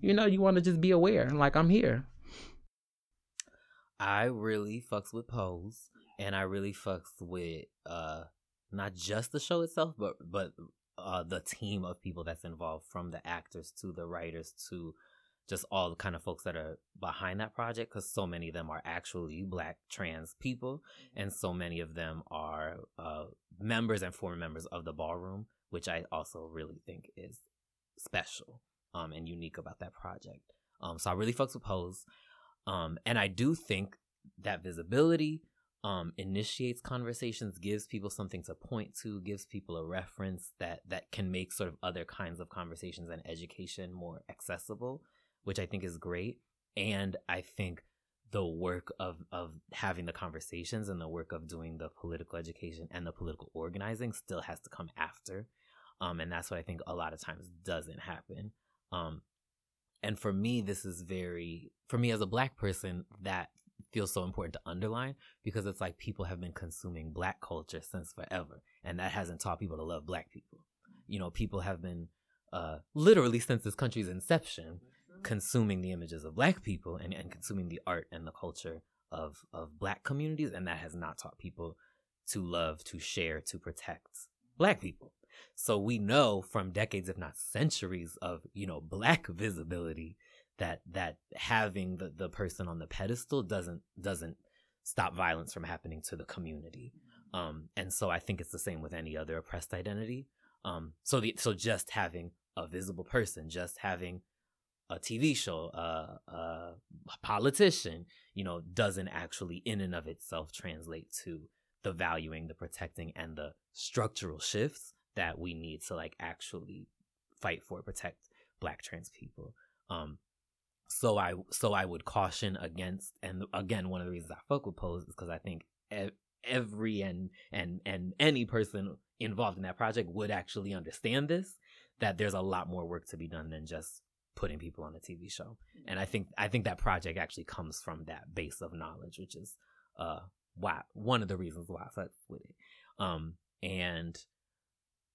You know, you want to just be aware. Like I'm here.
I really fucks with Pose, and I really fucks with uh not just the show itself, but but uh the team of people that's involved, from the actors to the writers to just all the kind of folks that are behind that project because so many of them are actually black trans people and so many of them are uh, members and former members of the ballroom which i also really think is special um, and unique about that project. Um, so i really fucks with pose um, and i do think that visibility um, initiates conversations, gives people something to point to, gives people a reference that that can make sort of other kinds of conversations and education more accessible which I think is great. And I think the work of of having the conversations and the work of doing the political education and the political organizing still has to come after. Um, and that's what I think a lot of times doesn't happen. Um, and for me, this is very for me as a black person that feels so important to underline because it's like people have been consuming black culture since forever, and that hasn't taught people to love black people. You know, people have been uh, literally since this country's inception consuming the images of black people and, and consuming the art and the culture of of black communities and that has not taught people to love to share to protect black people. So we know from decades if not centuries of you know black visibility that that having the, the person on the pedestal doesn't doesn't stop violence from happening to the community. Um and so i think it's the same with any other oppressed identity. Um so the so just having a visible person just having a TV show, uh, a politician, you know, doesn't actually in and of itself translate to the valuing, the protecting, and the structural shifts that we need to like actually fight for, protect Black trans people. Um, so I so I would caution against, and again, one of the reasons I fuck with Pose is because I think every and and and any person involved in that project would actually understand this that there's a lot more work to be done than just putting people on a TV show. And I think I think that project actually comes from that base of knowledge, which is uh why one of the reasons why I fuck with it. Um and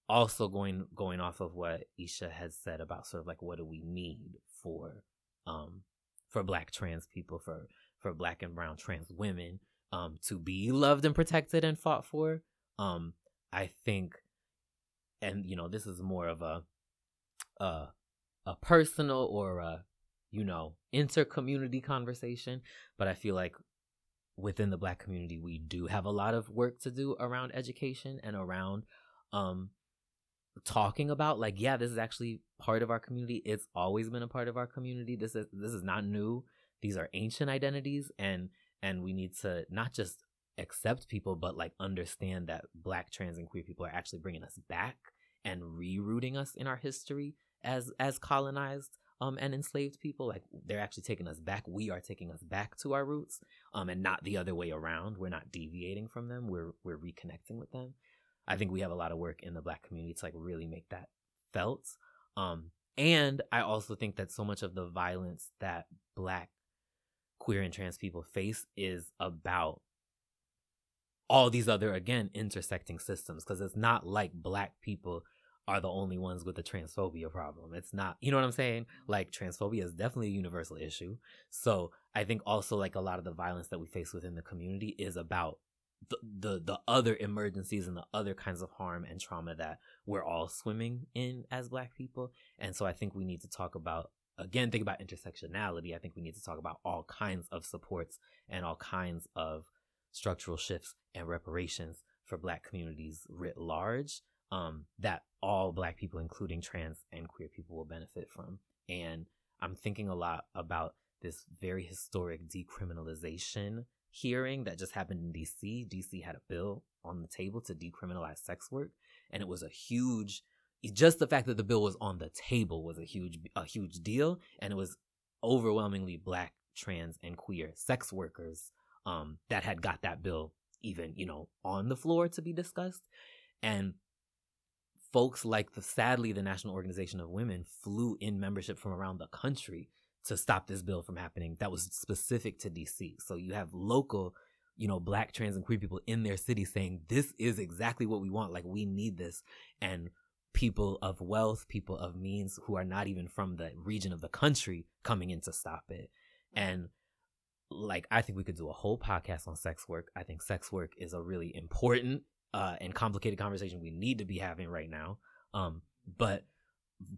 also going going off of what Eisha has said about sort of like what do we need for um for black trans people for for black and brown trans women um to be loved and protected and fought for um I think and you know this is more of a uh a personal or a you know inter-community conversation but I feel like within the black community we do have a lot of work to do around education and around um talking about like yeah this is actually part of our community. It's always been a part of our community. This is this is not new. These are ancient identities and and we need to not just accept people but like understand that black trans and queer people are actually bringing us back and rerouting us in our history as as colonized um and enslaved people like they're actually taking us back we are taking us back to our roots um and not the other way around we're not deviating from them we're we're reconnecting with them I think we have a lot of work in the black community to like really make that felt. Um, and I also think that so much of the violence that black, queer, and trans people face is about all these other, again, intersecting systems. Because it's not like black people are the only ones with the transphobia problem. It's not, you know what I'm saying? Like, transphobia is definitely a universal issue. So I think also, like, a lot of the violence that we face within the community is about the, the the other emergencies and the other kinds of harm and trauma that we're all swimming in as black people and so i think we need to talk about again think about intersectionality i think we need to talk about all kinds of supports and all kinds of structural shifts and reparations for black communities writ large um, that all black people including trans and queer people will benefit from and i'm thinking a lot about this very historic decriminalization hearing that just happened in DC. DC had a bill on the table to decriminalize sex work, and it was a huge. Just the fact that the bill was on the table was a huge a huge deal, and it was overwhelmingly black, trans, and queer sex workers um, that had got that bill even you know on the floor to be discussed, and folks like the sadly the National Organization of Women flew in membership from around the country to stop this bill from happening that was specific to DC. So you have local, you know, black, trans, and queer people in their city saying, this is exactly what we want. Like, we need this. And people of wealth, people of means who are not even from the region of the country coming in to stop it. And like, I think we could do a whole podcast on sex work. I think sex work is a really important uh, and complicated conversation we need to be having right now. Um, but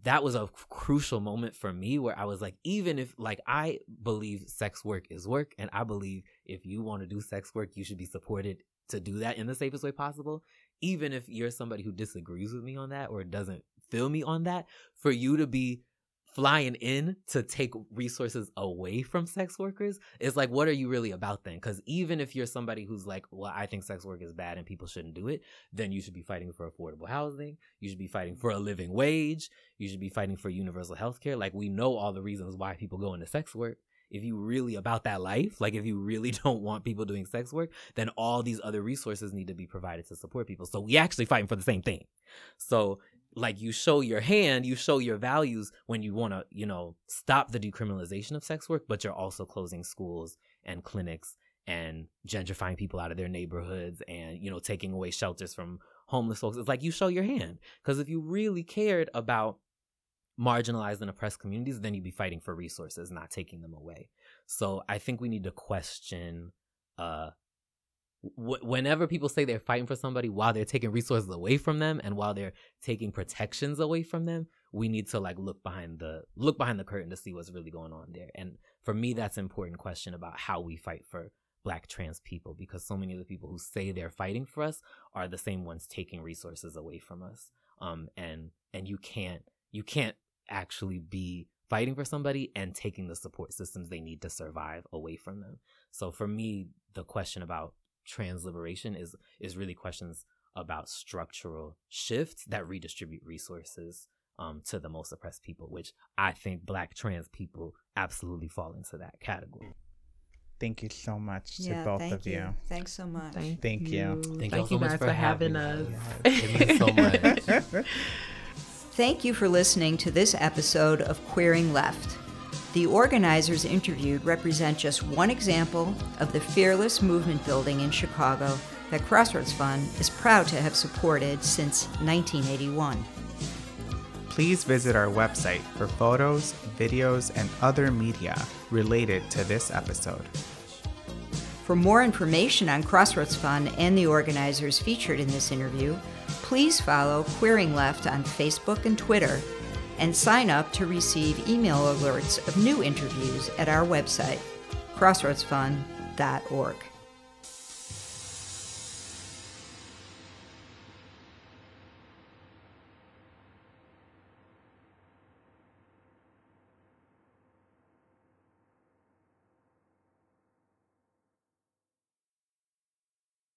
that was a crucial moment for me where I was like, even if like I believe sex work is work, and I believe if you want to do sex work, you should be supported to do that in the safest way possible. Even if you're somebody who disagrees with me on that or doesn't feel me on that, for you to be flying in to take resources away from sex workers is like what are you really about then? Because even if you're somebody who's like well i think sex work is bad and people shouldn't do it then you should be fighting for affordable housing you should be fighting for a living wage you should be fighting for universal health care. Like we know all the reasons why people go into sex work. If you really about that life like if you really [laughs] don't want people doing sex work then all these other resources need to be provided to support people. So we actually fighting for the same thing. So like you show your hand, you show your values when you want to, you know, stop the decriminalization of sex work, but you're also closing schools and clinics and gentrifying people out of their neighborhoods and, you know, taking away shelters from homeless folks. It's like you show your hand. Because if you really cared about marginalized and oppressed communities, then you'd be fighting for resources, not taking them away. So I think we need to question uh whenever people say they're fighting for somebody while they're taking resources away from them and while they're taking protections away from them we need to like look behind the look behind the curtain to see what's really going on there. And for me that's an important question about how we fight for black trans people because so many of the people who say they're fighting for us are the same ones taking resources away from us. Um and and you can't you can't actually be fighting for somebody and taking the support systems they need to survive away from them. So for me the question about trans liberation is is really questions about structural shifts that redistribute resources um, to the most oppressed people, which I think Black trans people absolutely fall into that category.
Thank you so much to
Yeah,
both
thank
of you.
Thanks so much.
Thank you.
Thank,
Thank,
y'all so
you
much
guys
for
for having
having
us.
It [laughs] means so [laughs] much. [laughs]
Thank you for listening to this episode of Queering Left. The organizers interviewed represent just one example of the fearless movement building in Chicago that Crossroads Fund is proud to have supported since 1981.
Please visit our website for photos, videos, and other media related to this episode.
For more information on Crossroads Fund and the organizers featured in this interview, please follow Queering Left on Facebook and Twitter and sign up to receive email alerts of new interviews at our website, crossroadsfund.org.